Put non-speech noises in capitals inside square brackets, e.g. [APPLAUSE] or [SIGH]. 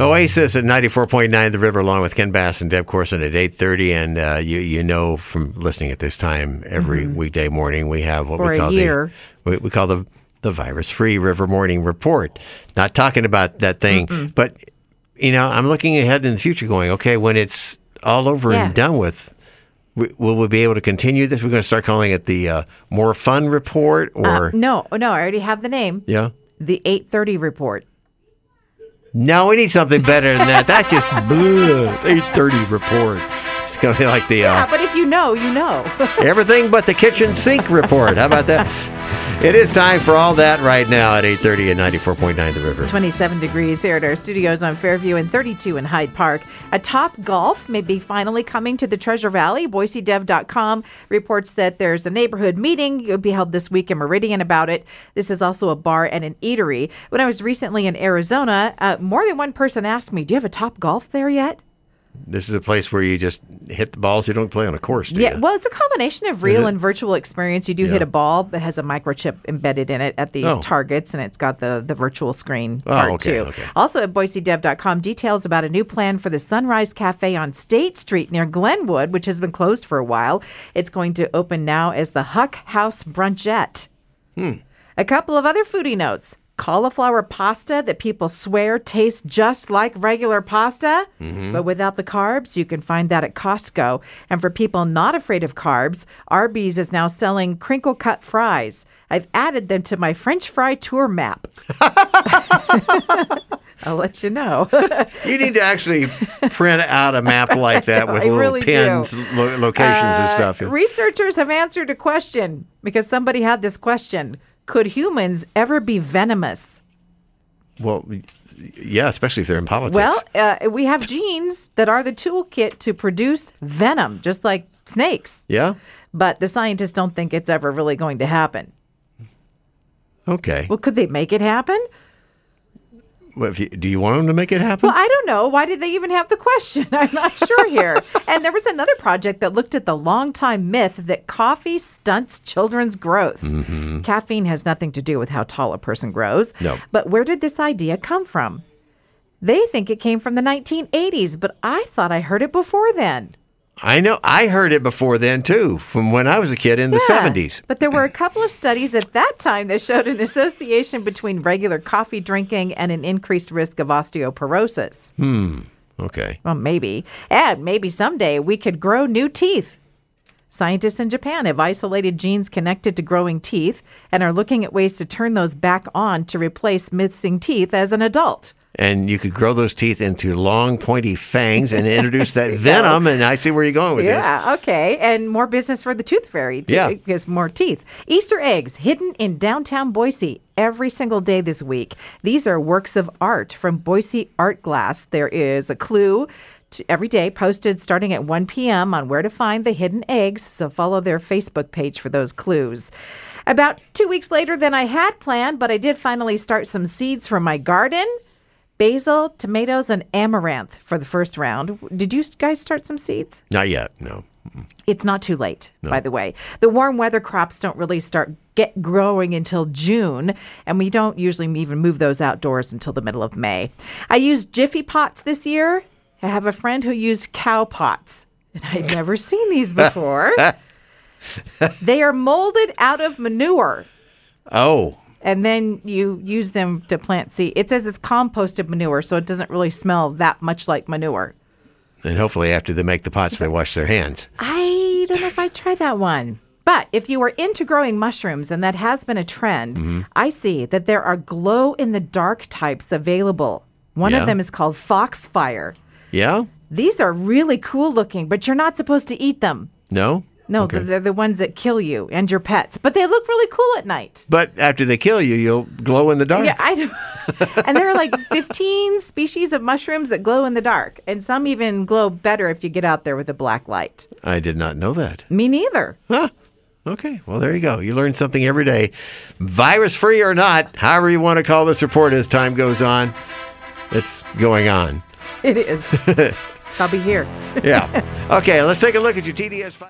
Oasis at 94.9 The River, along with Ken Bass and Deb Corson at 8.30. And uh, you, you know from listening at this time every weekday morning, we have what Mm-hmm. For we call year. the we, we call the the virus-free River Morning Report. Not talking about that thing, but you know, I'm looking ahead in the future, going, okay, when it's all over Yeah. and done with, w- will we be able to continue this? We're going to start calling it the uh, More Fun Report, or Uh, no, no, I already have the name. yeah. The 830 report. No, we need something better than that. That just [LAUGHS] blew. eight thirty report. It's gonna be like the Yeah, uh, but if you know, you know. [LAUGHS] everything but the kitchen sink report. How about that? It is time for all that right now at eight thirty and ninety four point nine The River. 27 degrees here at our studios on Fairview and 32 in Hyde Park. A Topgolf may be finally coming to the Treasure Valley. BoiseDev.com reports that there's a neighborhood meeting. It'll be held this week in Meridian about it. This is also a bar and an eatery. When I was recently in Arizona, uh, more than one person asked me, Do you have a Topgolf there yet? This is a place where you just hit the balls. You don't play on a course, do Yeah, you? well, it's a combination of real and virtual experience. You do Yeah. hit a ball that has a microchip embedded in it at these Oh. targets, and it's got the, the virtual screen Oh, part okay, too. okay. Also at BoiseDev.com, details about a new plan for the Sunrise Cafe on State Street near Glenwood, which has been closed for a while. It's going to open now as the Huck House Brunchette. Hmm. A couple of other foodie notes. Cauliflower pasta that people swear tastes just like regular pasta, Mm-hmm. but without the carbs. You can find that at Costco. And for people not afraid of carbs, Arby's is now selling crinkle cut fries. I've added them to my French fry tour map. [LAUGHS] I'll let you know. You need to actually print out a map like that with [LAUGHS] little really pins, lo- locations and stuff. Uh, researchers have answered a question because somebody had this question Could humans ever be venomous? well, yeah, especially if they're in politics. Well, uh, we have genes that are the toolkit to produce venom, just like snakes. yeah. But the scientists don't think it's ever really going to happen. Okay. Well, could they make it happen? Well, you, do you want them to make it happen? Well, I don't know. Why did they even have the question? [LAUGHS] I'm not sure here. and there was another project that looked at the long-time myth that coffee stunts children's growth. Mm-hmm. Caffeine has nothing to do with how tall a person grows. No. But where did this idea come from? They think it came from the 1980s, but I thought I heard it before then. I know. I heard it before then too, from when I was a kid in the 70s. But there were a couple of studies at that time that showed an association between regular coffee drinking and an increased risk of osteoporosis. Hmm. Okay. Well, maybe. And maybe someday we could grow new teeth. Scientists in Japan have isolated genes connected to growing teeth and are looking at ways to turn those back on to replace missing teeth as an adult. And you could grow those teeth into long, pointy fangs and introduce [LAUGHS] that venom. And I see where you're going with this. Yeah, okay. And more business for the tooth fairy, too, Yeah. because more teeth. Easter eggs hidden in downtown Boise every single day this week. These are works of art from Boise Art Glass. There is a clue every day posted starting at 1 p.m. on where to find the hidden eggs, so follow their Facebook page for those clues. About two weeks later than I had planned, but I did finally start some seeds from my garden basil, tomatoes, and amaranth for the first round. Did you guys start some seeds? Not yet. No. It's not too late, by the way. The warm weather crops don't really start get growing until June, and we don't usually even move those outdoors until the middle of May. I used Jiffy pots this year. I have a friend who used cow pots, and I'd never seen these before. [LAUGHS] they are molded out of manure, Oh, and then you use them to plant seed. It says it's composted manure, so it doesn't really smell that much like manure. and hopefully after they make the pots, they wash their hands. I don't know if I'd try that one. But if you are into growing mushrooms, and that has been a trend, Mm-hmm. I see that there are glow in the dark types available. One Yeah. of them is called foxfire. Yeah? These are really cool looking, but you're not supposed to eat them. No? No, Okay. they're the ones that kill you and your pets, but they look really cool at night. But after they kill you, you'll glow in the dark. Yeah, I do. [LAUGHS] and there are like 15 species of mushrooms that glow in the dark, and some even glow better if you get out there with a black light. I did not know that. Me neither. Huh. Okay. Well, there you go. You learn something every day. Virus free or not, however you want to call this report as time goes on, it's going on. It is. [LAUGHS] I'll be here. Yeah. okay. Let's take a look at your TDS.